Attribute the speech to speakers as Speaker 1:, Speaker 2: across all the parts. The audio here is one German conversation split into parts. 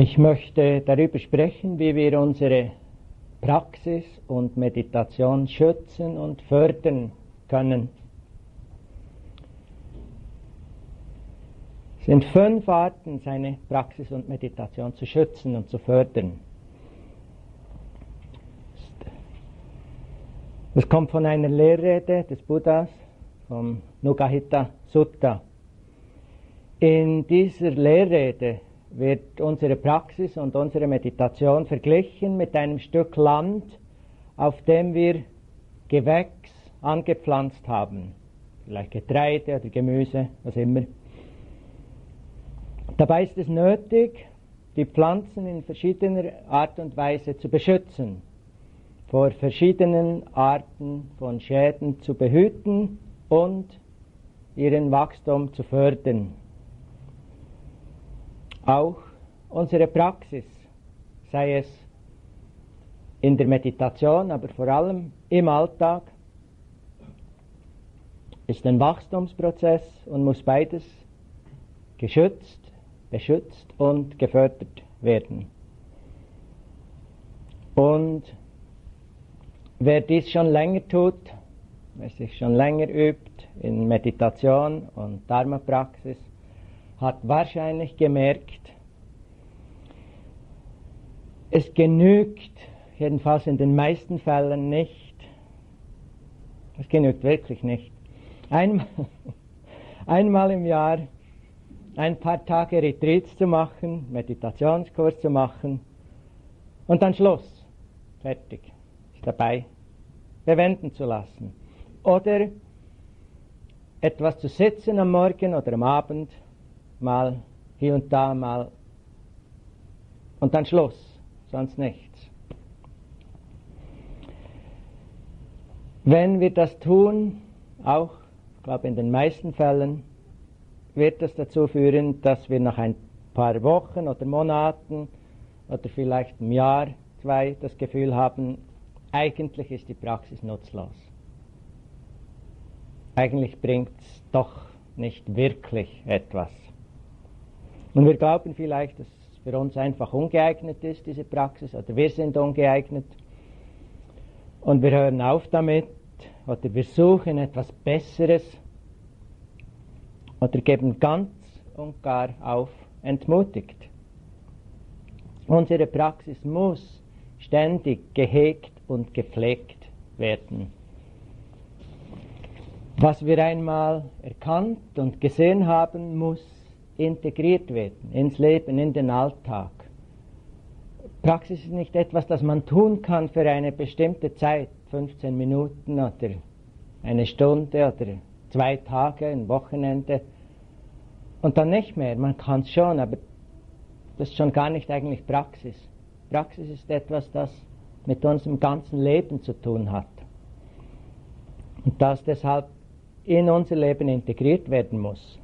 Speaker 1: Ich möchte darüber sprechen, wie wir unsere Praxis und Meditation schützen und fördern können. Es sind fünf Arten, seine Praxis und Meditation zu schützen und zu fördern. Das kommt von einer Lehrrede des Buddhas, vom Nugahita Sutta. In dieser Lehrrede wird unsere Praxis und unsere Meditation verglichen mit einem Stück Land, auf dem wir Gewächs angepflanzt haben, vielleicht Getreide oder Gemüse, was immer. Dabei ist es nötig, die Pflanzen in verschiedener Art und Weise zu beschützen, vor verschiedenen Arten von Schäden zu behüten und ihren Wachstum zu fördern. Auch unsere Praxis, sei es in der Meditation, aber vor allem im Alltag, ist ein Wachstumsprozess und muss beides geschützt, beschützt und gefördert werden. Und wer dies schon länger tut, wer sich schon länger übt in Meditation und Dharma-Praxis, hat wahrscheinlich gemerkt, es genügt, jedenfalls in den meisten Fällen nicht, es genügt wirklich nicht, einmal, einmal im Jahr ein paar Tage Retreats zu machen, Meditationskurs zu machen und dann Schluss, fertig, ist dabei, bewenden zu lassen. Oder etwas zu sitzen am Morgen oder am Abend mal hier und da mal und dann Schluss, sonst nichts. Wenn wir das tun, auch, ich glaube in den meisten Fällen, wird das dazu führen, dass wir nach ein paar Wochen oder Monaten oder vielleicht im Jahr, zwei das Gefühl haben, eigentlich ist die Praxis nutzlos. Eigentlich bringt es doch nicht wirklich etwas. Und wir glauben vielleicht, dass für uns einfach ungeeignet ist, diese Praxis, oder wir sind ungeeignet. Und wir hören auf damit, oder wir suchen etwas Besseres, oder geben ganz und gar auf, entmutigt. Unsere Praxis muss ständig gehegt und gepflegt werden. Was wir einmal erkannt und gesehen haben, muss integriert werden ins Leben, in den Alltag. Praxis ist nicht etwas, das man tun kann für eine bestimmte Zeit, 15 Minuten oder eine Stunde oder zwei Tage, ein Wochenende und dann nicht mehr. Man kann es schon, aber das ist schon gar nicht eigentlich Praxis. Praxis ist etwas, das mit unserem ganzen Leben zu tun hat und das deshalb in unser Leben integriert werden muss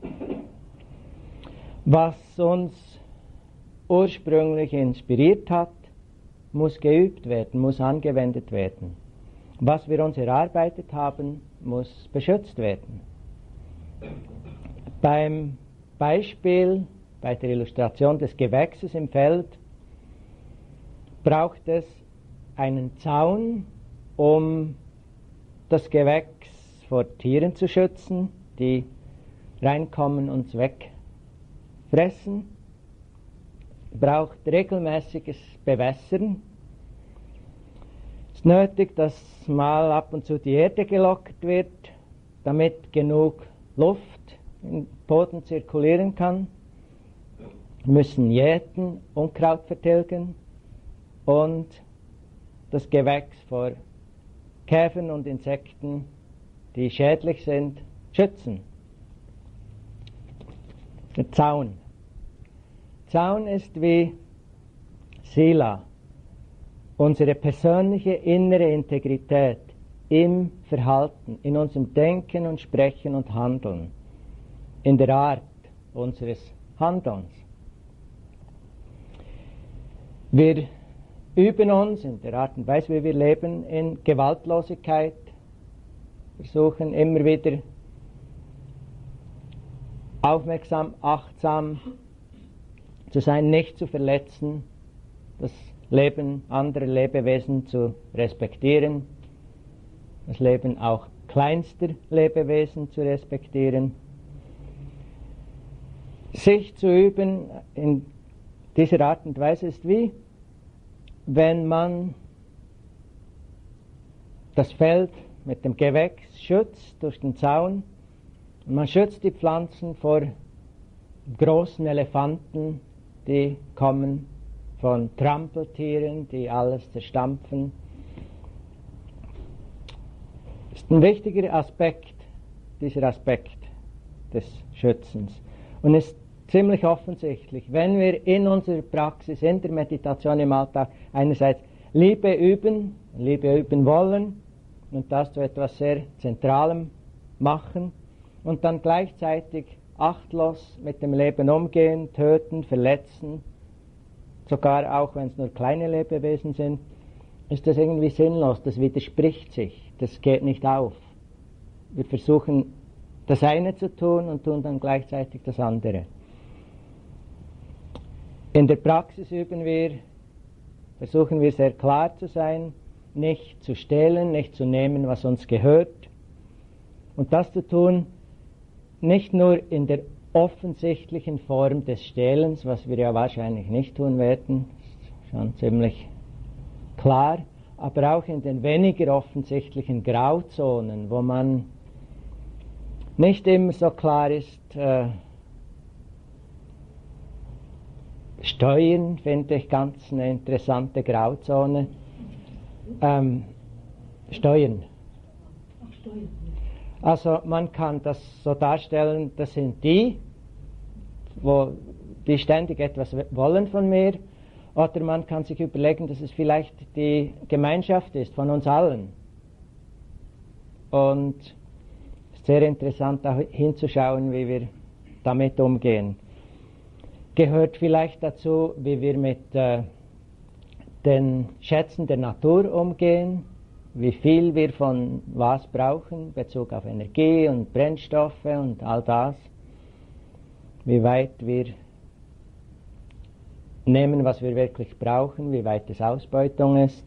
Speaker 1: was uns ursprünglich inspiriert hat, muss geübt werden, muss angewendet werden. Was wir uns erarbeitet haben, muss beschützt werden. Beim Beispiel, bei der Illustration des Gewächses im Feld, braucht es einen Zaun, um das Gewächs vor Tieren zu schützen, die reinkommen und weg Fressen braucht regelmäßiges Bewässern. Es ist nötig, dass mal ab und zu die Erde gelockert wird, damit genug Luft im Boden zirkulieren kann. Wir müssen jäten, Unkraut vertilgen und das Gewächs vor Käfern und Insekten, die schädlich sind, schützen. Der Zaun. Zaun ist wie Sila, unsere persönliche innere Integrität im Verhalten, in unserem Denken und Sprechen und Handeln, in der Art unseres Handelns. Wir üben uns in der Art und Weise, wie wir leben, in Gewaltlosigkeit, versuchen immer wieder aufmerksam, achtsam zu sein, nicht zu verletzen, das Leben anderer Lebewesen zu respektieren, das Leben auch kleinster Lebewesen zu respektieren, sich zu üben in dieser Art und Weise ist wie, wenn man das Feld mit dem Gewächs schützt durch den Zaun und man schützt die Pflanzen vor großen Elefanten, die kommen von Trampeltieren, die alles zerstampfen. Das ist ein wichtiger Aspekt, dieser Aspekt des Schützens. Und ist ziemlich offensichtlich, wenn wir in unserer Praxis, in der Meditation im Alltag einerseits Liebe üben, Liebe üben wollen und das zu etwas sehr Zentralem machen und dann gleichzeitig achtlos mit dem Leben umgehen, töten, verletzen, sogar auch wenn es nur kleine Lebewesen sind, ist das irgendwie sinnlos, das widerspricht sich, das geht nicht auf. Wir versuchen das eine zu tun und tun dann gleichzeitig das andere. In der Praxis üben wir, versuchen wir sehr klar zu sein, nicht zu stehlen, nicht zu nehmen, was uns gehört. Und das zu tun, nicht nur in der offensichtlichen Form des Stehlens, was wir ja wahrscheinlich nicht tun werden, schon ziemlich klar, aber auch in den weniger offensichtlichen Grauzonen, wo man nicht immer so klar ist. Äh, Steuern finde ich ganz eine interessante Grauzone. Ähm, Steuern. Ach, Steuern. Also man kann das so darstellen, das sind die, wo die ständig etwas wollen von mir, oder man kann sich überlegen, dass es vielleicht die Gemeinschaft ist von uns allen. Und es ist sehr interessant, da hinzuschauen, wie wir damit umgehen. Gehört vielleicht dazu, wie wir mit äh, den Schätzen der Natur umgehen, wie viel wir von was brauchen, Bezug auf Energie und Brennstoffe und all das, wie weit wir nehmen, was wir wirklich brauchen, wie weit es Ausbeutung ist.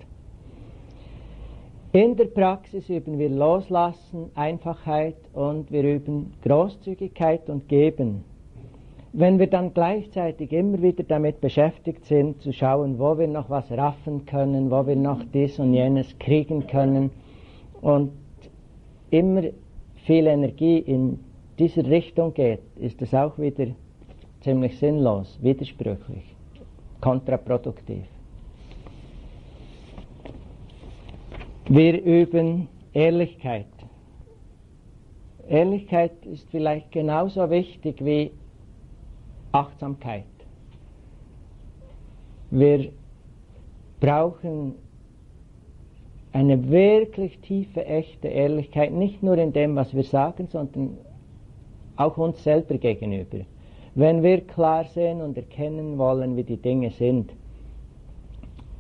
Speaker 1: In der Praxis üben wir Loslassen, Einfachheit und wir üben Großzügigkeit und Geben. Wenn wir dann gleichzeitig immer wieder damit beschäftigt sind, zu schauen, wo wir noch was raffen können, wo wir noch dies und jenes kriegen können und immer viel Energie in diese Richtung geht, ist es auch wieder ziemlich sinnlos, widersprüchlich, kontraproduktiv. Wir üben Ehrlichkeit. Ehrlichkeit ist vielleicht genauso wichtig wie Achtsamkeit. Wir brauchen eine wirklich tiefe, echte Ehrlichkeit, nicht nur in dem, was wir sagen, sondern auch uns selber gegenüber. Wenn wir klar sehen und erkennen wollen, wie die Dinge sind,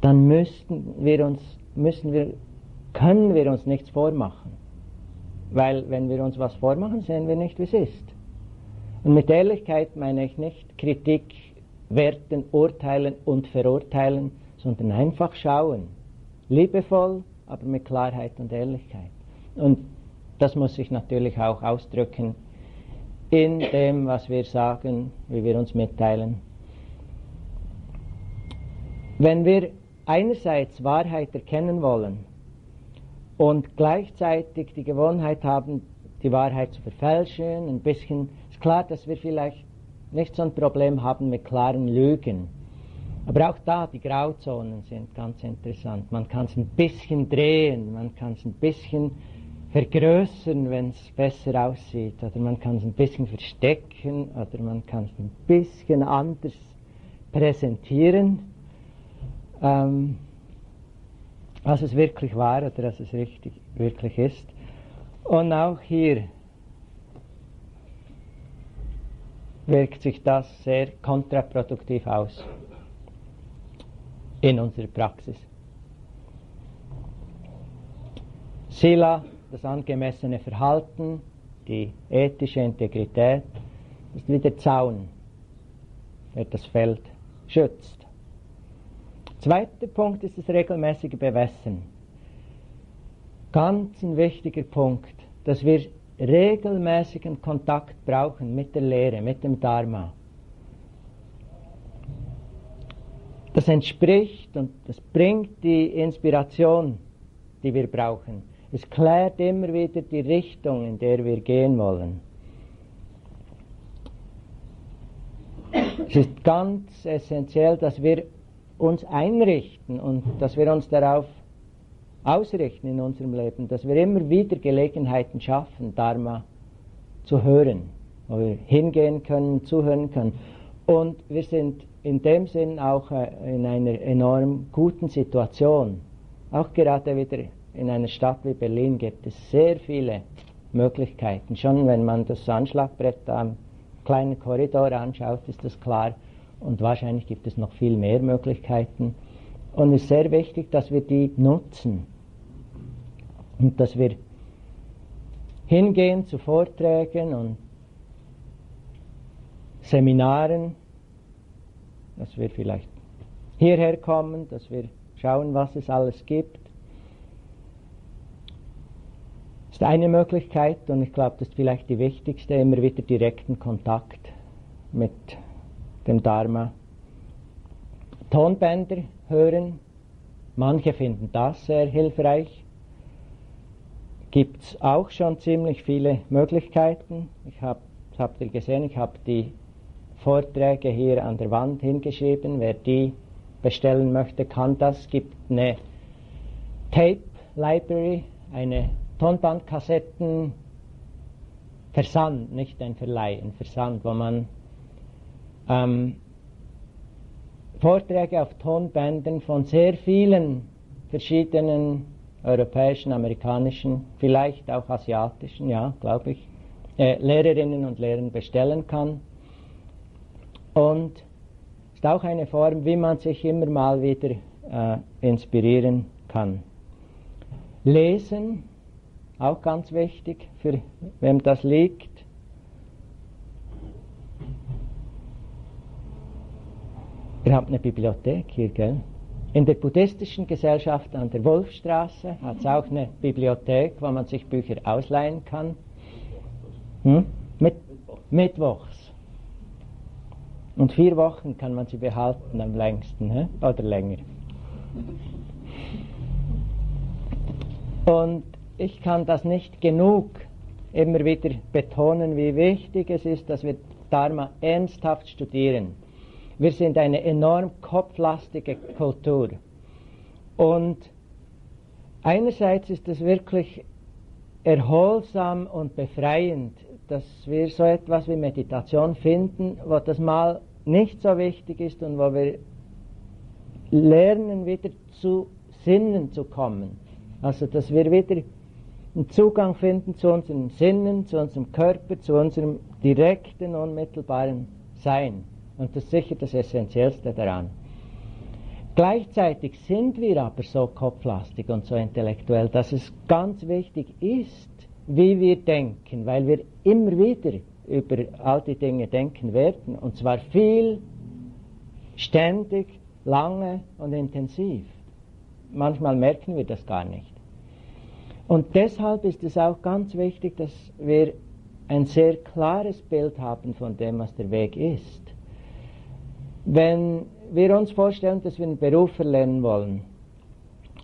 Speaker 1: dann müssen wir uns, müssen wir, können wir uns nichts vormachen. Weil wenn wir uns was vormachen, sehen wir nicht, wie es ist. Und mit Ehrlichkeit meine ich nicht Kritik, werten, urteilen und verurteilen, sondern einfach schauen. Liebevoll, aber mit Klarheit und Ehrlichkeit. Und das muss sich natürlich auch ausdrücken in dem, was wir sagen, wie wir uns mitteilen. Wenn wir einerseits Wahrheit erkennen wollen und gleichzeitig die Gewohnheit haben, die Wahrheit zu verfälschen, ein bisschen ist klar, dass wir vielleicht nicht so ein Problem haben mit klaren Lügen. Aber auch da, die Grauzonen sind ganz interessant. Man kann es ein bisschen drehen, man kann es ein bisschen vergrößern, wenn es besser aussieht, oder man kann es ein bisschen verstecken, oder man kann es ein bisschen anders präsentieren, ähm, als es wirklich war oder als es richtig, wirklich ist. Und auch hier wirkt sich das sehr kontraproduktiv aus in unserer Praxis. Sila, das angemessene Verhalten, die ethische Integrität, ist wie der Zaun, der das Feld schützt. Zweiter Punkt ist das regelmäßige Bewässern. Ganz ein wichtiger Punkt, dass wir regelmäßigen Kontakt brauchen mit der Lehre, mit dem Dharma. Das entspricht und das bringt die Inspiration, die wir brauchen. Es klärt immer wieder die Richtung, in der wir gehen wollen. Es ist ganz essentiell, dass wir uns einrichten und dass wir uns darauf ausrichten in unserem Leben, dass wir immer wieder Gelegenheiten schaffen, Dharma zu hören, wo wir hingehen können, zuhören können. Und wir sind in dem Sinn auch äh, in einer enorm guten Situation. Auch gerade wieder in einer Stadt wie Berlin gibt es sehr viele Möglichkeiten. Schon wenn man das Anschlagbrett am kleinen Korridor anschaut, ist das klar. Und wahrscheinlich gibt es noch viel mehr Möglichkeiten. Und es ist sehr wichtig, dass wir die nutzen. Und dass wir hingehen zu Vorträgen und Seminaren, dass wir vielleicht hierher kommen, dass wir schauen, was es alles gibt. Das ist eine Möglichkeit und ich glaube, das ist vielleicht die wichtigste, immer wieder direkten Kontakt mit dem Dharma. Tonbänder hören, manche finden das sehr hilfreich gibt es auch schon ziemlich viele Möglichkeiten. Ich habe, habt ihr gesehen, ich habe die Vorträge hier an der Wand hingeschrieben. Wer die bestellen möchte, kann das. Es gibt eine Tape Library, eine Tonbandkassetten Versand, nicht ein Verleih, ein Versand, wo man ähm, Vorträge auf Tonbändern von sehr vielen verschiedenen europäischen, amerikanischen, vielleicht auch asiatischen, ja, glaube ich, äh, Lehrerinnen und Lehrern bestellen kann. Und ist auch eine Form, wie man sich immer mal wieder äh, inspirieren kann. Lesen, auch ganz wichtig, für wem das liegt. Ihr habt eine Bibliothek hier, gell? In der buddhistischen Gesellschaft an der Wolfstraße hat es auch eine Bibliothek, wo man sich Bücher ausleihen kann. Hm? Mit, Mittwochs. Und vier Wochen kann man sie behalten am längsten he? oder länger. Und ich kann das nicht genug immer wieder betonen, wie wichtig es ist, dass wir Dharma ernsthaft studieren. Wir sind eine enorm kopflastige Kultur. Und einerseits ist es wirklich erholsam und befreiend, dass wir so etwas wie Meditation finden, wo das mal nicht so wichtig ist und wo wir lernen, wieder zu Sinnen zu kommen. Also, dass wir wieder einen Zugang finden zu unseren Sinnen, zu unserem Körper, zu unserem direkten, unmittelbaren Sein. Und das ist sicher das Essentiellste daran. Gleichzeitig sind wir aber so kopflastig und so intellektuell, dass es ganz wichtig ist, wie wir denken, weil wir immer wieder über all die Dinge denken werden, und zwar viel, ständig, lange und intensiv. Manchmal merken wir das gar nicht. Und deshalb ist es auch ganz wichtig, dass wir ein sehr klares Bild haben von dem, was der Weg ist. Wenn wir uns vorstellen, dass wir einen Beruf erlernen wollen,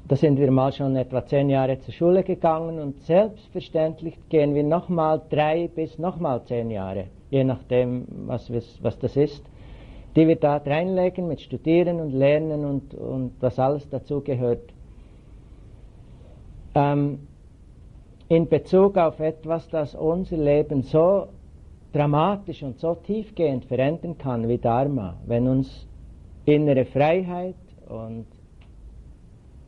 Speaker 1: da sind wir mal schon etwa zehn Jahre zur Schule gegangen und selbstverständlich gehen wir nochmal drei bis nochmal zehn Jahre, je nachdem, was, was das ist, die wir da reinlegen mit Studieren und Lernen und, und was alles dazu gehört. Ähm, in Bezug auf etwas, das unser Leben so dramatisch und so tiefgehend verändern kann wie Dharma, wenn uns innere Freiheit und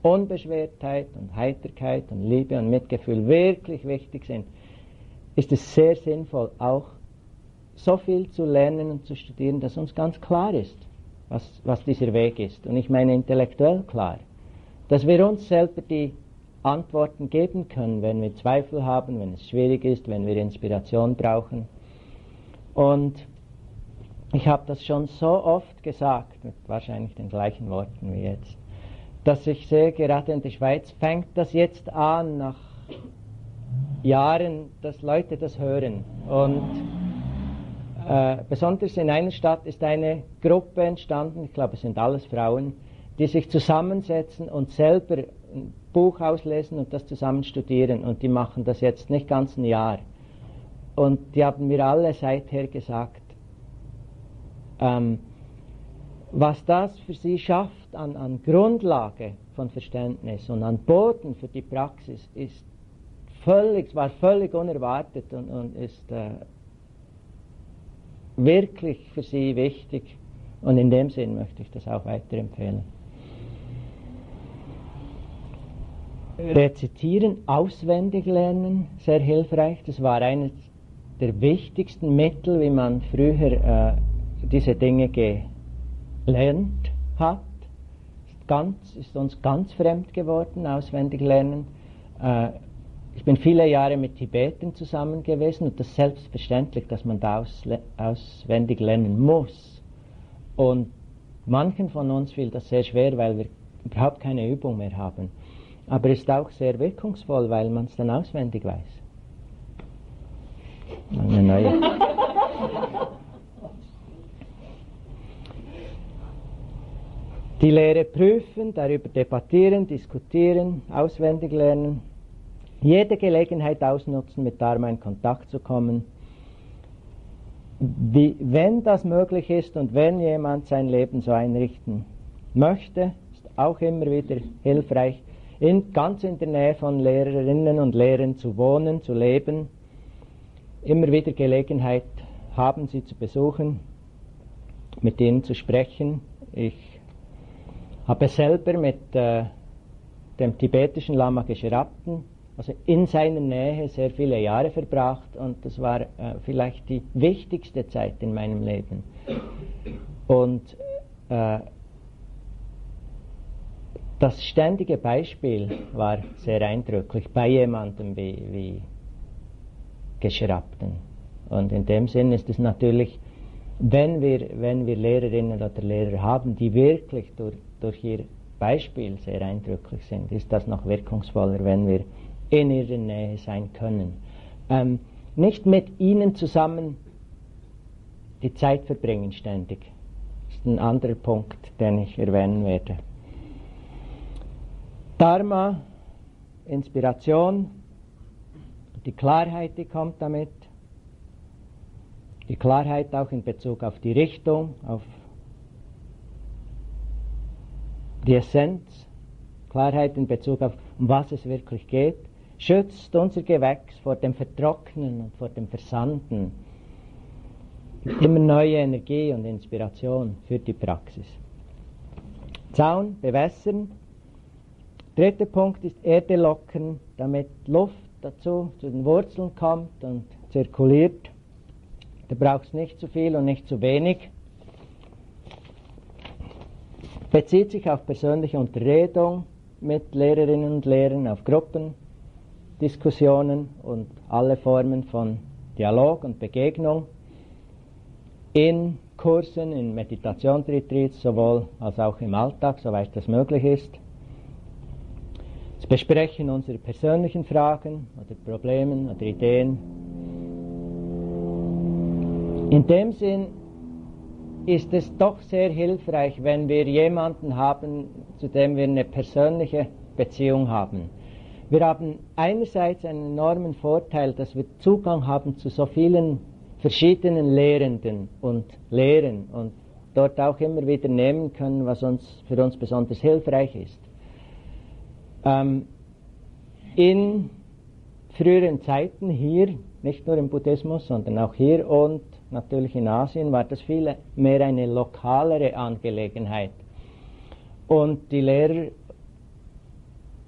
Speaker 1: Unbeschwertheit und Heiterkeit und Liebe und Mitgefühl wirklich wichtig sind, ist es sehr sinnvoll, auch so viel zu lernen und zu studieren, dass uns ganz klar ist, was, was dieser Weg ist. Und ich meine intellektuell klar. Dass wir uns selber die Antworten geben können, wenn wir Zweifel haben, wenn es schwierig ist, wenn wir Inspiration brauchen. Und ich habe das schon so oft gesagt, mit wahrscheinlich den gleichen Worten wie jetzt, dass ich sehe, gerade in der Schweiz fängt das jetzt an, nach Jahren, dass Leute das hören. Und äh, besonders in einer Stadt ist eine Gruppe entstanden, ich glaube es sind alles Frauen, die sich zusammensetzen und selber ein Buch auslesen und das zusammen studieren. Und die machen das jetzt nicht ganz ein Jahr. Und die haben mir alle seither gesagt, ähm, was das für sie schafft an, an Grundlage von Verständnis und an Boden für die Praxis, ist völlig, war völlig unerwartet und, und ist äh, wirklich für sie wichtig. Und in dem Sinn möchte ich das auch weiterempfehlen. Rezitieren, auswendig lernen, sehr hilfreich. Das war eines der wichtigsten Mittel, wie man früher äh, diese Dinge gelernt hat, ist, ganz, ist uns ganz fremd geworden, auswendig lernen. Äh, ich bin viele Jahre mit Tibeten zusammen gewesen und das ist selbstverständlich, dass man da aus, auswendig lernen muss. Und manchen von uns fiel das sehr schwer, weil wir überhaupt keine Übung mehr haben. Aber es ist auch sehr wirkungsvoll, weil man es dann auswendig weiß. Eine neue. Die Lehre prüfen, darüber debattieren, diskutieren, auswendig lernen, jede Gelegenheit ausnutzen, mit Dharma in Kontakt zu kommen. Wie, wenn das möglich ist und wenn jemand sein Leben so einrichten möchte, ist auch immer wieder hilfreich, in, ganz in der Nähe von Lehrerinnen und Lehrern zu wohnen, zu leben, immer wieder Gelegenheit haben, sie zu besuchen, mit ihnen zu sprechen. Ich habe selber mit äh, dem tibetischen Lama Gesherabten, also in seiner Nähe, sehr viele Jahre verbracht und das war äh, vielleicht die wichtigste Zeit in meinem Leben. Und äh, das ständige Beispiel war sehr eindrücklich bei jemandem wie, wie Gesherabten. Und in dem Sinn ist es natürlich, wenn wir, wenn wir Lehrerinnen oder Lehrer haben, die wirklich durch durch ihr Beispiel sehr eindrücklich sind, ist das noch wirkungsvoller, wenn wir in ihrer Nähe sein können. Ähm, nicht mit ihnen zusammen die Zeit verbringen ständig. Das ist ein anderer Punkt, den ich erwähnen werde. Dharma, Inspiration, die Klarheit, die kommt damit, die Klarheit auch in Bezug auf die Richtung, auf die Essenz, Klarheit in Bezug auf, um was es wirklich geht, schützt unser Gewächs vor dem Vertrocknen und vor dem Versanden. Immer neue Energie und Inspiration für die Praxis. Zaun, bewässern. Dritter Punkt ist Erde lockern, damit Luft dazu zu den Wurzeln kommt und zirkuliert. Da braucht es nicht zu viel und nicht zu wenig bezieht sich auf persönliche Unterredung mit Lehrerinnen und Lehrern, auf Gruppendiskussionen und alle Formen von Dialog und Begegnung in Kursen, in Meditationsretreats, sowohl als auch im Alltag, soweit das möglich ist. Das Besprechen unserer persönlichen Fragen oder Problemen oder Ideen. In dem Sinn ist es doch sehr hilfreich, wenn wir jemanden haben, zu dem wir eine persönliche Beziehung haben. Wir haben einerseits einen enormen Vorteil, dass wir Zugang haben zu so vielen verschiedenen Lehrenden und Lehren und dort auch immer wieder nehmen können, was uns für uns besonders hilfreich ist. Ähm, in früheren Zeiten hier, nicht nur im Buddhismus, sondern auch hier und natürlich in Asien war das viel mehr eine lokalere Angelegenheit. Und die Lehrer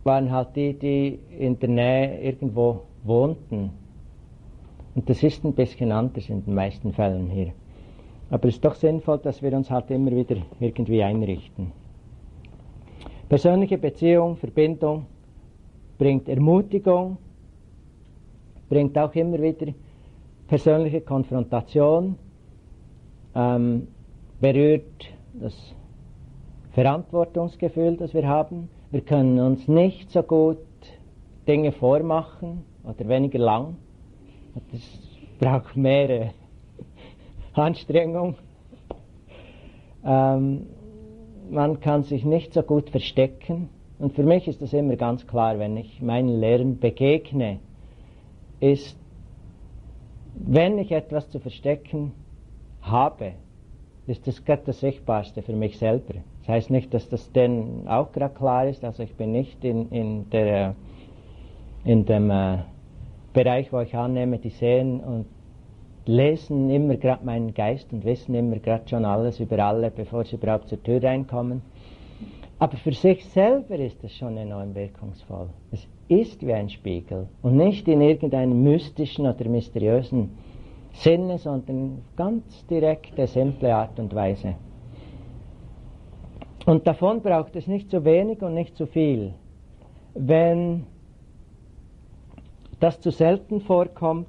Speaker 1: waren halt die, die in der Nähe irgendwo wohnten. Und das ist ein bisschen anders in den meisten Fällen hier. Aber es ist doch sinnvoll, dass wir uns halt immer wieder irgendwie einrichten. Persönliche Beziehung, Verbindung bringt Ermutigung, bringt auch immer wieder persönliche Konfrontation. ähm, berührt das Verantwortungsgefühl, das wir haben. Wir können uns nicht so gut Dinge vormachen oder weniger lang. Das braucht mehr Anstrengung. Ähm, man kann sich nicht so gut verstecken. Und für mich ist das immer ganz klar, wenn ich meinen Lehrern begegne, ist, wenn ich etwas zu verstecken habe, ist das gerade das Sichtbarste für mich selber. Das heißt nicht, dass das denen auch gerade klar ist, also ich bin nicht in, in, der, in dem äh, Bereich, wo ich annehme, die sehen und lesen immer gerade meinen Geist und wissen immer gerade schon alles über alle, bevor sie überhaupt zur Tür reinkommen. Aber für sich selber ist es schon enorm wirkungsvoll. Es ist wie ein Spiegel und nicht in irgendeinem mystischen oder mysteriösen Sinne, sondern ganz direkte, simple Art und Weise. Und davon braucht es nicht zu wenig und nicht zu viel. Wenn das zu selten vorkommt,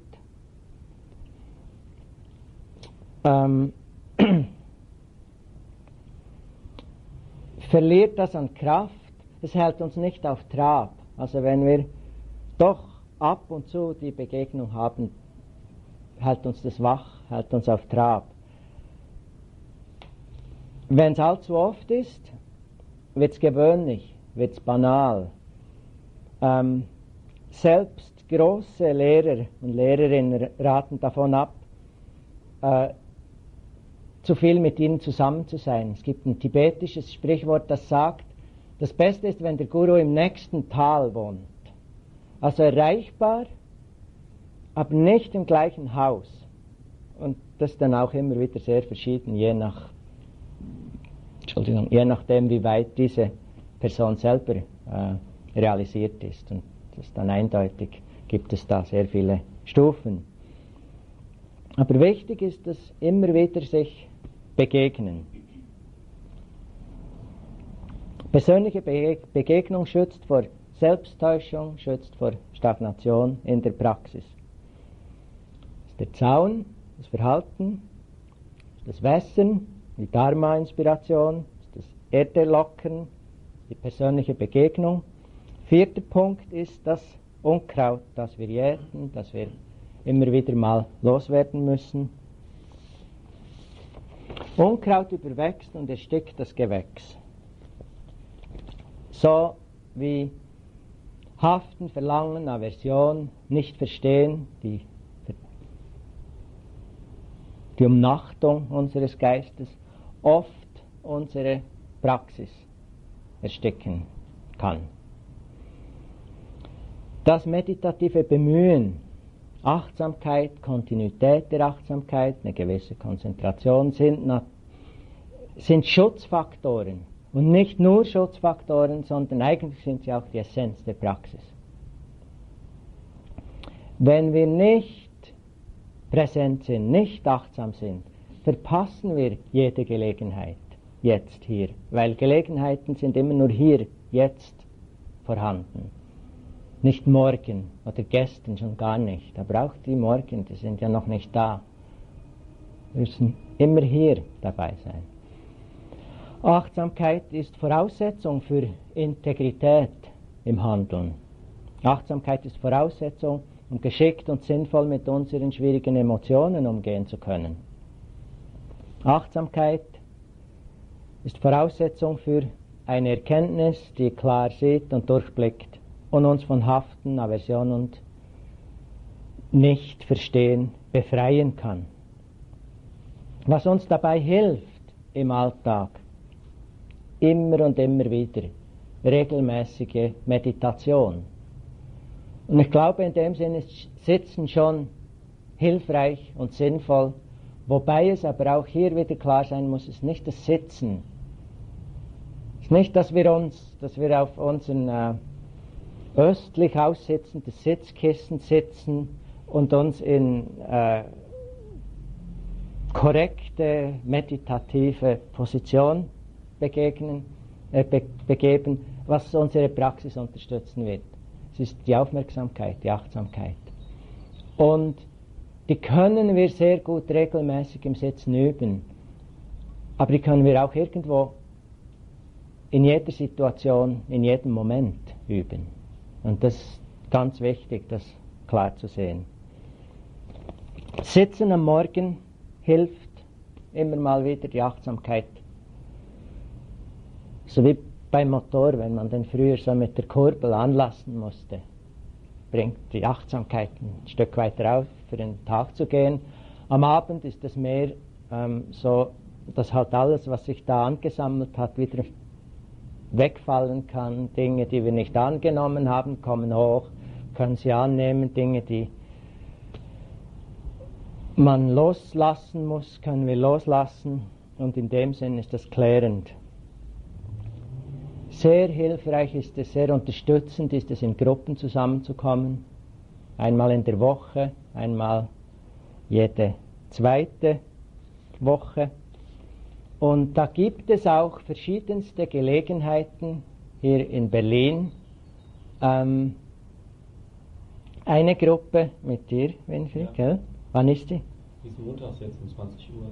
Speaker 1: ähm, verliert das an Kraft, es hält uns nicht auf Trab. Also wenn wir doch ab und zu die Begegnung haben, hält uns das wach, hält uns auf Trab. Wenn es allzu oft ist, wird es gewöhnlich, wird es banal. Ähm, selbst große Lehrer und Lehrerinnen raten davon ab, äh, zu viel mit ihnen zusammen zu sein. Es gibt ein tibetisches Sprichwort, das sagt, das Beste ist, wenn der Guru im nächsten Tal wohnt. Also erreichbar, aber nicht im gleichen Haus. Und das ist dann auch immer wieder sehr verschieden, je nach, Entschuldigung, je nachdem, wie weit diese Person selber äh, realisiert ist. Und das ist dann eindeutig, gibt es da sehr viele Stufen. Aber wichtig ist, dass immer wieder sich begegnen. Persönliche Begegnung schützt vor Selbsttäuschung, schützt vor Stagnation in der Praxis. Das ist der Zaun, das Verhalten, das Wässern, die Dharma-Inspiration, das Erdelockern, die persönliche Begegnung. Vierter Punkt ist das Unkraut, das wir jäten, das wir immer wieder mal loswerden müssen. Unkraut überwächst und erstickt das Gewächs. So wie Haften, Verlangen, Aversion, nicht verstehen, die, die Umnachtung unseres Geistes oft unsere Praxis ersticken kann. Das meditative Bemühen Achtsamkeit, Kontinuität der Achtsamkeit, eine gewisse Konzentration sind, sind Schutzfaktoren. Und nicht nur Schutzfaktoren, sondern eigentlich sind sie auch die Essenz der Praxis. Wenn wir nicht präsent sind, nicht achtsam sind, verpassen wir jede Gelegenheit jetzt hier, weil Gelegenheiten sind immer nur hier, jetzt vorhanden. Nicht morgen oder gestern schon gar nicht, aber auch die morgen, die sind ja noch nicht da. Wir müssen immer hier dabei sein. Achtsamkeit ist Voraussetzung für Integrität im Handeln. Achtsamkeit ist Voraussetzung, um geschickt und sinnvoll mit unseren schwierigen Emotionen umgehen zu können. Achtsamkeit ist Voraussetzung für eine Erkenntnis, die klar sieht und durchblickt und uns von Haften, Aversion und Nicht-Verstehen befreien kann. Was uns dabei hilft im Alltag, immer und immer wieder, regelmäßige Meditation. Und ich glaube, in dem Sinne ist Sitzen schon hilfreich und sinnvoll, wobei es aber auch hier wieder klar sein muss, es ist nicht das Sitzen. Es ist nicht, dass wir uns, dass wir auf unseren äh, östlich aussetzendes Sitzkissen sitzen und uns in äh, korrekte meditative Position begegnen, äh, be begeben, was unsere Praxis unterstützen wird. Es ist die Aufmerksamkeit, die Achtsamkeit. Und die können wir sehr gut regelmäßig im Sitzen üben. Aber die können wir auch irgendwo in jeder Situation, in jedem Moment üben. Und das ist ganz wichtig, das klar zu sehen. Sitzen am Morgen hilft immer mal wieder die Achtsamkeit. So wie beim Motor, wenn man den früher so mit der Kurbel anlassen musste, bringt die Achtsamkeit ein Stück weiter auf, für den Tag zu gehen. Am Abend ist es mehr ähm, so, dass halt alles, was sich da angesammelt hat, wieder wegfallen kann. Dinge, die wir nicht angenommen haben, kommen hoch, können sie annehmen. Dinge, die man loslassen muss, können wir loslassen. Und in dem Sinn ist das klärend. Sehr hilfreich ist es, sehr unterstützend ist es, in Gruppen zusammenzukommen. Einmal in der Woche, einmal jede zweite Woche. Und da gibt es auch verschiedenste Gelegenheiten hier in Berlin. Ähm, eine Gruppe mit dir, Winfried, ja. gell? Wann ist die?
Speaker 2: Bis montags jetzt um 20 Uhr.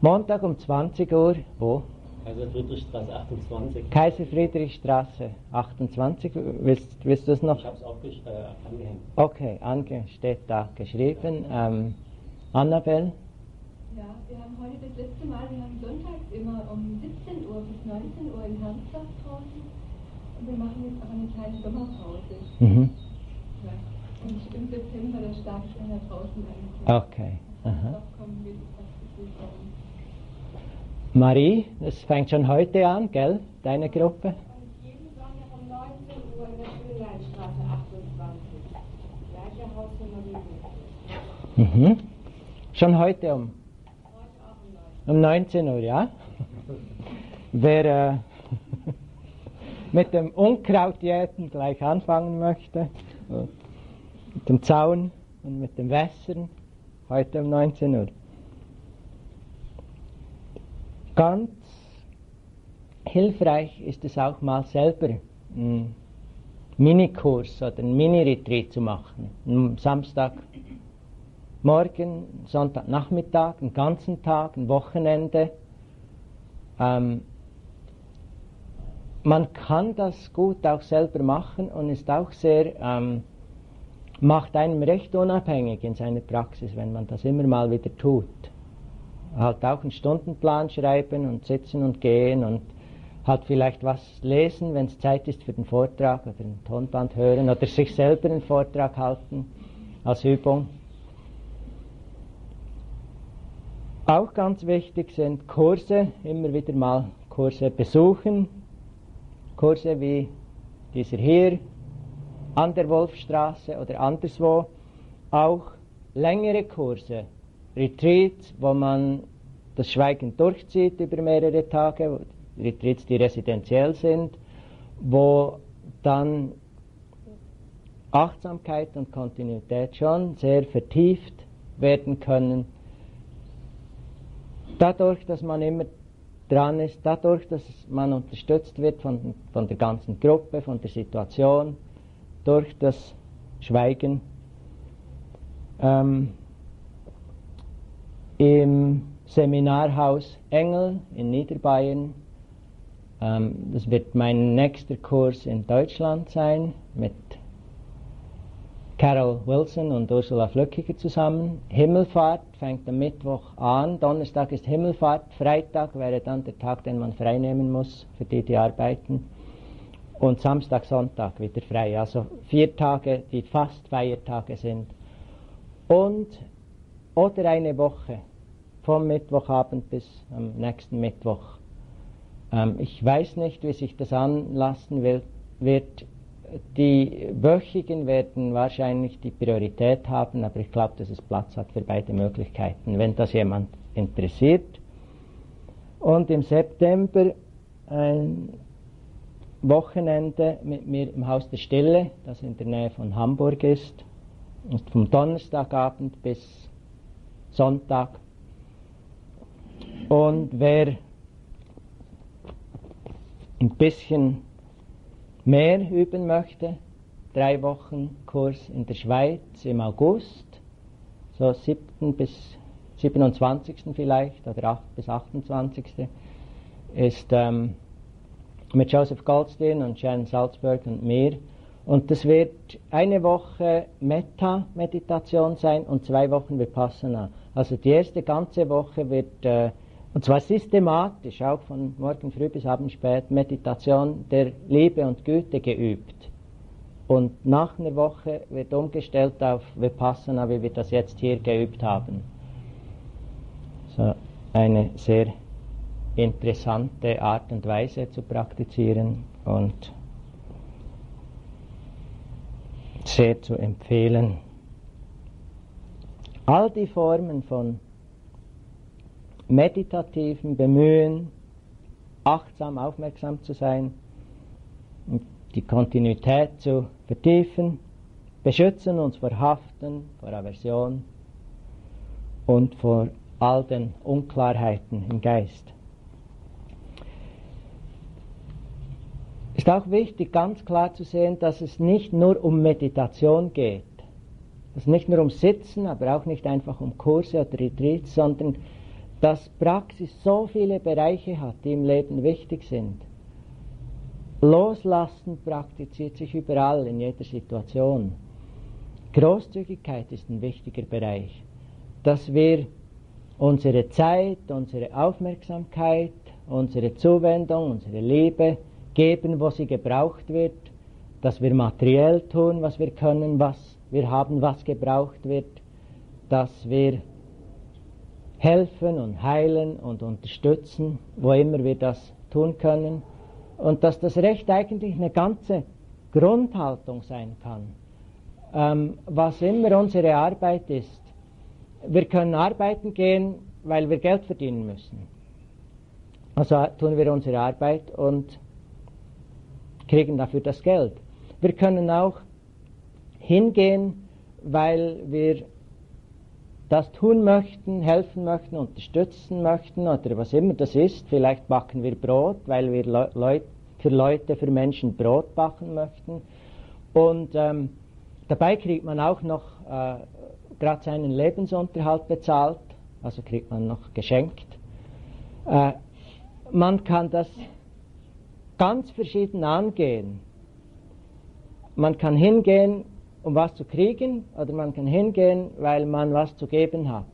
Speaker 1: Montag um 20 Uhr, wo?
Speaker 2: Kaiser Friedrichstraße 28.
Speaker 1: Kaiser Friedrichstraße 28. Willst, willst du es noch?
Speaker 2: Ich habe es auch äh, angehängt.
Speaker 1: Okay, ange steht da geschrieben. Ähm, Annabelle?
Speaker 3: Ja, wir haben heute das letzte Mal, wir haben sonntags immer um 17 Uhr bis 19 Uhr in Hermsdorf draußen. Und wir machen jetzt auch eine kleine Sommerpause. Mhm. Ja. Und im September, da starte ich dann da draußen eigentlich.
Speaker 1: Okay. Aha. Marie, das fängt schon heute an, gell? Deine Gruppe?
Speaker 4: Jeden Sonntag um 19 Uhr in der Schuleinstraße 28. Gleiche Hausnummer wie
Speaker 1: Mhm. Schon heute um? Um 19 Uhr, ja? Wer äh, mit dem Unkrautjäten gleich anfangen möchte, mit dem Zaun und mit dem Wässern, heute um 19 Uhr. Ganz hilfreich ist es auch mal selber einen Minikurs oder einen Mini-Retreat zu machen. Am Samstag morgen, Sonntagnachmittag, einen ganzen Tag, ein Wochenende. Ähm, man kann das gut auch selber machen und ist auch sehr, ähm, macht einem recht unabhängig in seiner Praxis, wenn man das immer mal wieder tut halt auch einen Stundenplan schreiben und sitzen und gehen und halt vielleicht was lesen, wenn es Zeit ist für den Vortrag oder ein Tonband hören oder sich selber einen Vortrag halten als Übung. Auch ganz wichtig sind Kurse, immer wieder mal Kurse besuchen. Kurse wie dieser hier, an der Wolfstraße oder anderswo. Auch längere Kurse Retreats, wo man das Schweigen durchzieht über mehrere Tage, Retreats, die residenziell sind, wo dann Achtsamkeit und Kontinuität schon sehr vertieft werden können. Dadurch, dass man immer dran ist, dadurch, dass man unterstützt wird von, von der ganzen Gruppe, von der Situation, durch das Schweigen. Ähm, im Seminarhaus Engel in Niederbayern. Ähm, das wird mein nächster Kurs in Deutschland sein mit Carol Wilson und Ursula Flöckiger zusammen. Himmelfahrt fängt am Mittwoch an, Donnerstag ist Himmelfahrt, Freitag wäre dann der Tag, den man freinehmen muss für die, die arbeiten. Und Samstag, Sonntag wieder frei. Also vier Tage, die fast Feiertage sind. Und oder eine Woche vom Mittwochabend bis am nächsten Mittwoch. Ähm, ich weiß nicht, wie sich das anlassen wird. Die Wöchigen werden wahrscheinlich die Priorität haben, aber ich glaube, dass es Platz hat für beide Möglichkeiten, wenn das jemand interessiert. Und im September ein Wochenende mit mir im Haus der Stille, das in der Nähe von Hamburg ist, und vom Donnerstagabend bis Sonntag und wer ein bisschen mehr üben möchte, drei Wochen Kurs in der Schweiz im August, so 7. bis 27. vielleicht oder 8 bis 28. ist ähm, mit Joseph Goldstein und Shannon Salzberg und mir. Und das wird eine Woche Metta-Meditation sein und zwei Wochen Vipassana. Also die erste ganze Woche wird, äh, und zwar systematisch, auch von morgen früh bis abend spät, Meditation der Liebe und Güte geübt. Und nach einer Woche wird umgestellt auf Vipassana, wie wir das jetzt hier geübt haben. So eine sehr interessante Art und Weise zu praktizieren und sehr zu empfehlen. All die Formen von meditativen Bemühen, achtsam, aufmerksam zu sein, die Kontinuität zu vertiefen, beschützen uns vor Haften, vor Aversion und vor all den Unklarheiten im Geist. Ist auch wichtig, ganz klar zu sehen, dass es nicht nur um Meditation geht. Es nicht nur um Sitzen, aber auch nicht einfach um Kurse oder Retreats, sondern dass Praxis so viele Bereiche hat, die im Leben wichtig sind. Loslassen praktiziert sich überall, in jeder Situation. Großzügigkeit ist ein wichtiger Bereich, dass wir unsere Zeit, unsere Aufmerksamkeit, unsere Zuwendung, unsere Liebe geben, wo sie gebraucht wird, dass wir materiell tun, was wir können, was wir haben, was gebraucht wird, dass wir helfen und heilen und unterstützen, wo immer wir das tun können und dass das Recht eigentlich eine ganze Grundhaltung sein kann. Ähm, was immer unsere Arbeit ist, wir können arbeiten gehen, weil wir Geld verdienen müssen. Also tun wir unsere Arbeit und kriegen dafür das Geld. Wir können auch hingehen, weil wir das tun möchten, helfen möchten, unterstützen möchten oder was immer das ist. Vielleicht backen wir Brot, weil wir Leut, für Leute, für Menschen Brot backen möchten. Und ähm, dabei kriegt man auch noch äh, gerade seinen Lebensunterhalt bezahlt, also kriegt man noch geschenkt. Äh, man kann das ganz verschieden angehen. Man kann hingehen, um was zu kriegen, oder man kann hingehen, weil man was zu geben hat.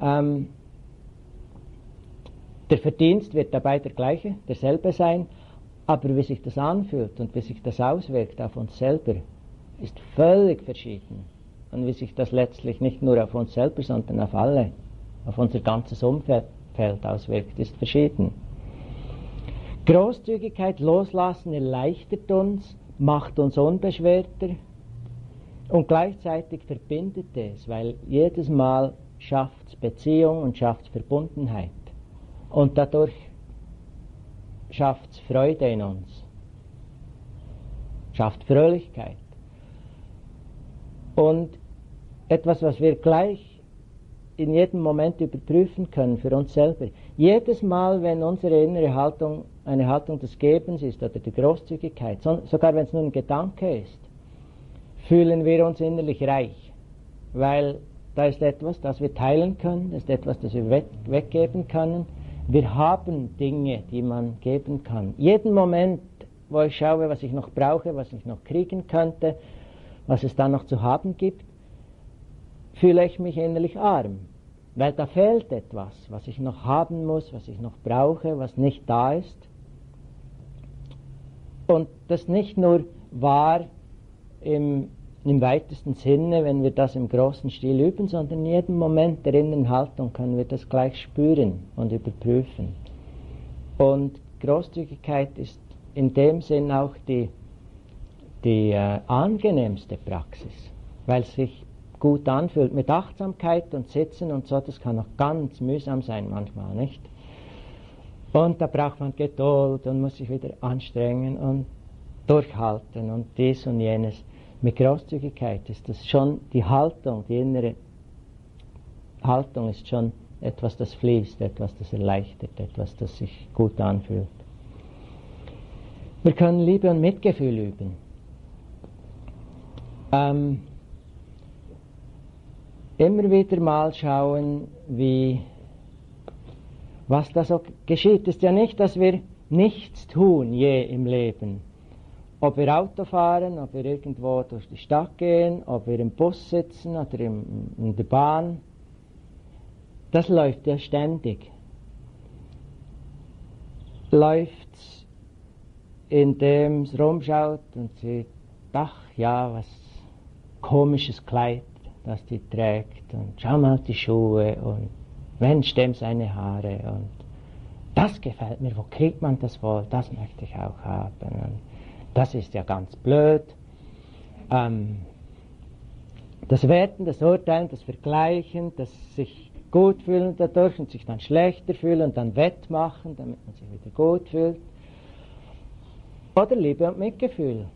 Speaker 1: Ähm, der Verdienst wird dabei der gleiche, derselbe sein, aber wie sich das anfühlt und wie sich das auswirkt auf uns selber, ist völlig verschieden. Und wie sich das letztlich nicht nur auf uns selber, sondern auf alle, auf unser ganzes Umfeld auswirkt, ist verschieden. Großzügigkeit loslassen erleichtert uns, macht uns unbeschwerter und gleichzeitig verbindet es, weil jedes Mal schafft es Beziehung und schafft Verbundenheit. Und dadurch schafft es Freude in uns, schafft Fröhlichkeit. Und etwas, was wir gleich in jedem Moment überprüfen können für uns selber. Jedes Mal, wenn unsere innere Haltung eine Haltung des Gebens ist oder der Großzügigkeit, sogar wenn es nur ein Gedanke ist, fühlen wir uns innerlich reich, weil da ist etwas, das wir teilen können, das ist etwas, das wir weggeben können. Wir haben Dinge, die man geben kann. Jeden Moment, wo ich schaue, was ich noch brauche, was ich noch kriegen könnte, was es da noch zu haben gibt, fühle ich mich innerlich arm, weil da fehlt etwas, was ich noch haben muss, was ich noch brauche, was nicht da ist. Und das nicht nur wahr im, im weitesten Sinne, wenn wir das im großen Stil üben, sondern in jedem Moment der inneren Haltung können wir das gleich spüren und überprüfen. Und Großzügigkeit ist in dem Sinn auch die, die äh, angenehmste Praxis, weil sich gut anfühlt. Mit Achtsamkeit und Sitzen und so, das kann auch ganz mühsam sein manchmal, nicht? Und da braucht man Geduld und muss sich wieder anstrengen und durchhalten und dies und jenes. Mit Großzügigkeit ist das schon die Haltung, die innere Haltung ist schon etwas, das fließt, etwas, das erleichtert, etwas, das sich gut anfühlt. Wir können Liebe und Mitgefühl üben. Ähm, immer wieder mal schauen, wie, was da so geschieht. Es ist ja nicht, dass wir nichts tun je im Leben. Ob wir Auto fahren, ob wir irgendwo durch die Stadt gehen, ob wir im Bus sitzen oder im, in der Bahn, das läuft ja ständig. Läuft, indem es rumschaut und sieht, ach ja, was komisches Kleid, das die trägt. Und schau mal die Schuhe und Mensch, dem seine Haare. Und das gefällt mir, wo kriegt man das wohl, das möchte ich auch haben. Und das ist ja ganz blöd. Ähm, das Werten, das Urteilen, das Vergleichen, das sich gut fühlen dadurch und sich dann schlechter fühlen und dann wettmachen, damit man sich wieder gut fühlt. Oder Liebe und Mitgefühl.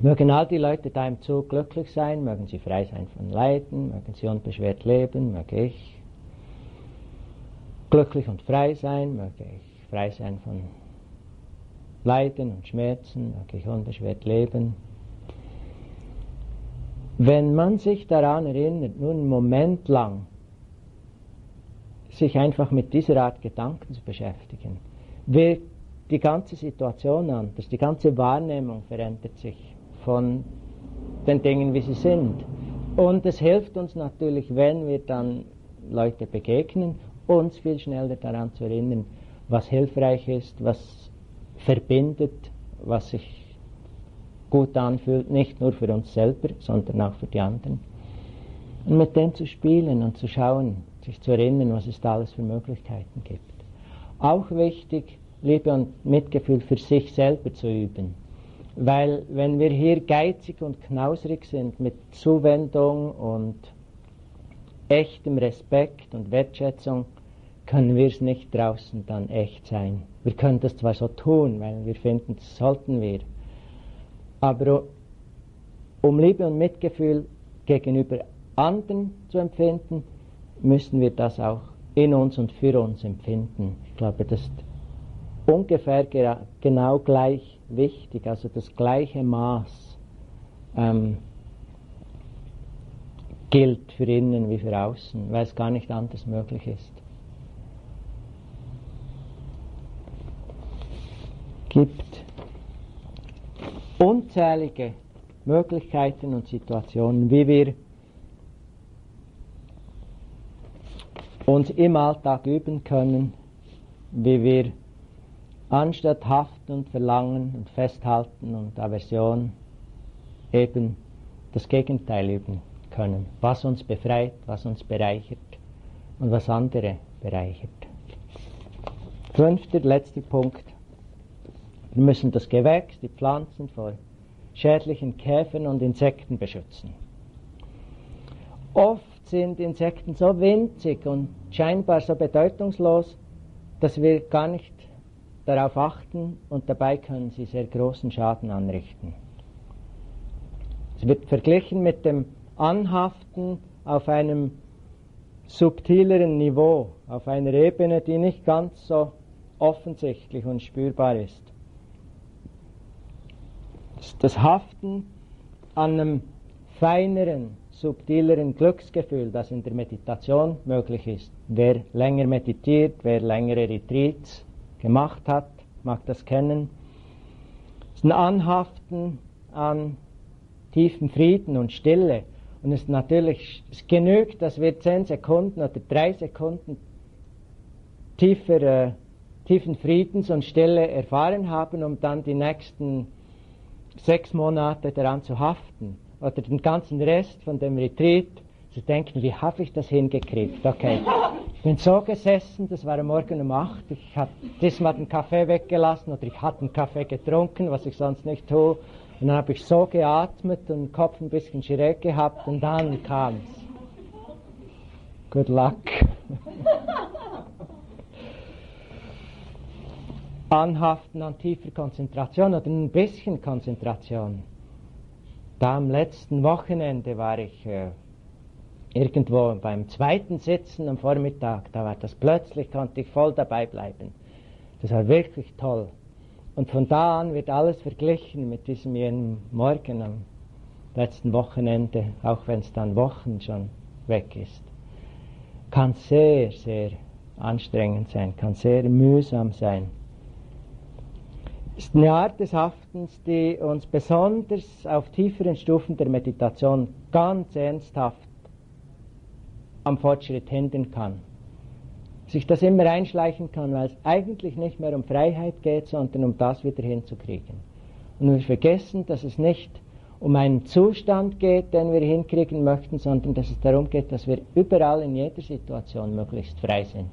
Speaker 1: Mögen all die Leute da im Zug glücklich sein, mögen sie frei sein von Leiden, mögen sie unbeschwert leben, möge ich glücklich und frei sein, möge ich frei sein von Leiden und Schmerzen, möge ich unbeschwert leben. Wenn man sich daran erinnert, nur einen Moment lang sich einfach mit dieser Art Gedanken zu beschäftigen, wird die ganze Situation anders, die ganze Wahrnehmung verändert sich von den Dingen, wie sie sind. Und es hilft uns natürlich, wenn wir dann Leute begegnen uns viel schneller daran zu erinnern, was hilfreich ist, was verbindet, was sich gut anfühlt, nicht nur für uns selber, sondern auch für die anderen. Und mit dem zu spielen und zu schauen, sich zu erinnern, was es da alles für Möglichkeiten gibt. Auch wichtig, Liebe und Mitgefühl für sich selber zu üben. Weil wenn wir hier geizig und knausrig sind mit Zuwendung und echtem Respekt und Wertschätzung, können wir es nicht draußen dann echt sein. Wir können das zwar so tun, weil wir finden, das sollten wir, aber um Liebe und Mitgefühl gegenüber anderen zu empfinden, müssen wir das auch in uns und für uns empfinden. Ich glaube, das ist ungefähr genau gleich wichtig, also das gleiche Maß ähm, gilt für innen wie für außen, weil es gar nicht anders möglich ist. Gibt unzählige Möglichkeiten und Situationen, wie wir uns im Alltag üben können, wie wir anstatt Haften und Verlangen und Festhalten und Aversion eben das Gegenteil üben können, was uns befreit, was uns bereichert und was andere bereichert. Fünfter, letzter Punkt. Wir müssen das Gewächs, die Pflanzen vor schädlichen Käfern und Insekten beschützen. Oft sind Insekten so winzig und scheinbar so bedeutungslos, dass wir gar nicht darauf achten und dabei können sie sehr großen Schaden anrichten. Es wird verglichen mit dem Anhaften auf einem subtileren Niveau, auf einer Ebene, die nicht ganz so offensichtlich und spürbar ist das Haften an einem feineren, subtileren Glücksgefühl, das in der Meditation möglich ist. Wer länger meditiert, wer längere Retreats gemacht hat, mag das kennen. Es ist ein Anhaften an tiefen Frieden und Stille. Und es ist natürlich, es genügt, dass wir zehn Sekunden oder drei Sekunden tiefer, äh, tiefen Friedens und Stille erfahren haben, um dann die nächsten sechs Monate daran zu haften oder den ganzen Rest von dem Retreat zu denken, wie habe ich das hingekriegt? Okay, ich bin so gesessen, das war Morgen um acht, ich habe diesmal den Kaffee weggelassen oder ich hatte den Kaffee getrunken, was ich sonst nicht tue. Und dann habe ich so geatmet und den Kopf ein bisschen schräg gehabt und dann kam's. Good luck. anhaften an tiefer Konzentration oder ein bisschen Konzentration. Da am letzten Wochenende war ich äh, irgendwo beim zweiten Sitzen am Vormittag, da war das plötzlich, konnte ich voll dabei bleiben. Das war wirklich toll. Und von da an wird alles verglichen mit diesem jenen Morgen am letzten Wochenende, auch wenn es dann Wochen schon weg ist, kann sehr, sehr anstrengend sein, kann sehr mühsam sein. Ist eine Art des Haftens, die uns besonders auf tieferen Stufen der Meditation ganz ernsthaft am Fortschritt hindern kann. Sich das immer einschleichen kann, weil es eigentlich nicht mehr um Freiheit geht, sondern um das wieder hinzukriegen. Und wir vergessen, dass es nicht um einen Zustand geht, den wir hinkriegen möchten, sondern dass es darum geht, dass wir überall in jeder Situation möglichst frei sind,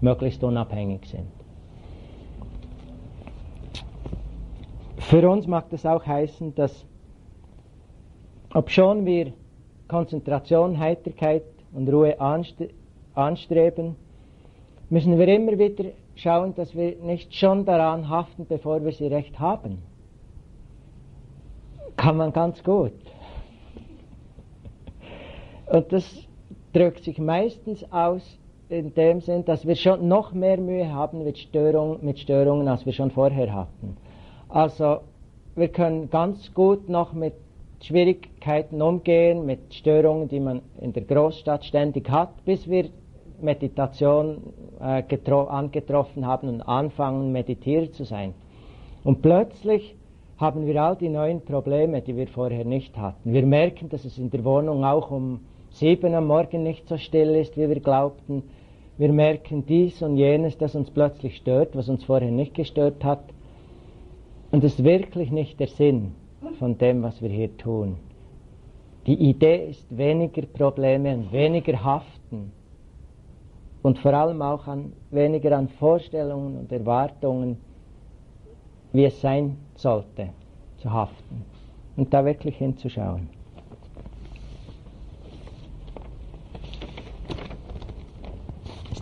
Speaker 1: möglichst unabhängig sind. Für uns mag das auch heißen, dass obschon wir Konzentration, Heiterkeit und Ruhe anstreben, müssen wir immer wieder schauen, dass wir nicht schon daran haften, bevor wir sie recht haben. Kann man ganz gut. Und das drückt sich meistens aus in dem Sinn, dass wir schon noch mehr Mühe haben mit, Störung, mit Störungen, als wir schon vorher hatten. Also wir können ganz gut noch mit Schwierigkeiten umgehen, mit Störungen, die man in der Großstadt ständig hat, bis wir Meditation äh, angetroffen haben und anfangen, meditiert zu sein. Und plötzlich haben wir all die neuen Probleme, die wir vorher nicht hatten. Wir merken, dass es in der Wohnung auch um sieben am Morgen nicht so still ist, wie wir glaubten. Wir merken dies und jenes, das uns plötzlich stört, was uns vorher nicht gestört hat. Und es ist wirklich nicht der Sinn von dem, was wir hier tun. Die Idee ist weniger Probleme und weniger Haften und vor allem auch an, weniger an Vorstellungen und Erwartungen, wie es sein sollte, zu haften und da wirklich hinzuschauen.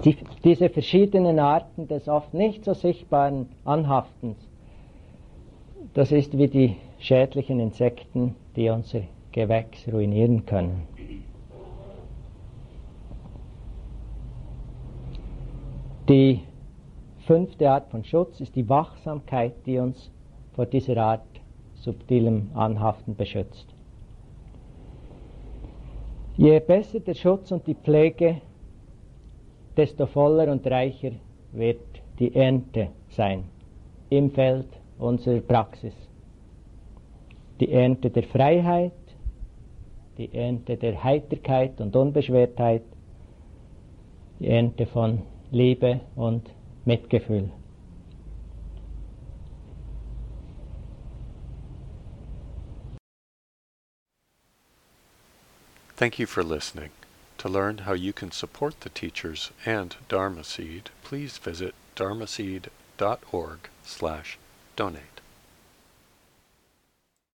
Speaker 1: Die, diese verschiedenen Arten des oft nicht so sichtbaren Anhaftens das ist wie die schädlichen Insekten, die unser Gewächs ruinieren können. Die fünfte Art von Schutz ist die Wachsamkeit, die uns vor dieser Art subtilem Anhaften beschützt. Je besser der Schutz und die Pflege, desto voller und reicher wird die Ernte sein im Feld unserer Praxis. Die Ernte der Freiheit, die Ernte der Heiterkeit und Unbeschwertheit, die Ernte von Liebe und Mitgefühl.
Speaker 5: Thank you for listening. To learn how you can support the teachers and Dharma Seed, please visit dharmaseed.org slash donate.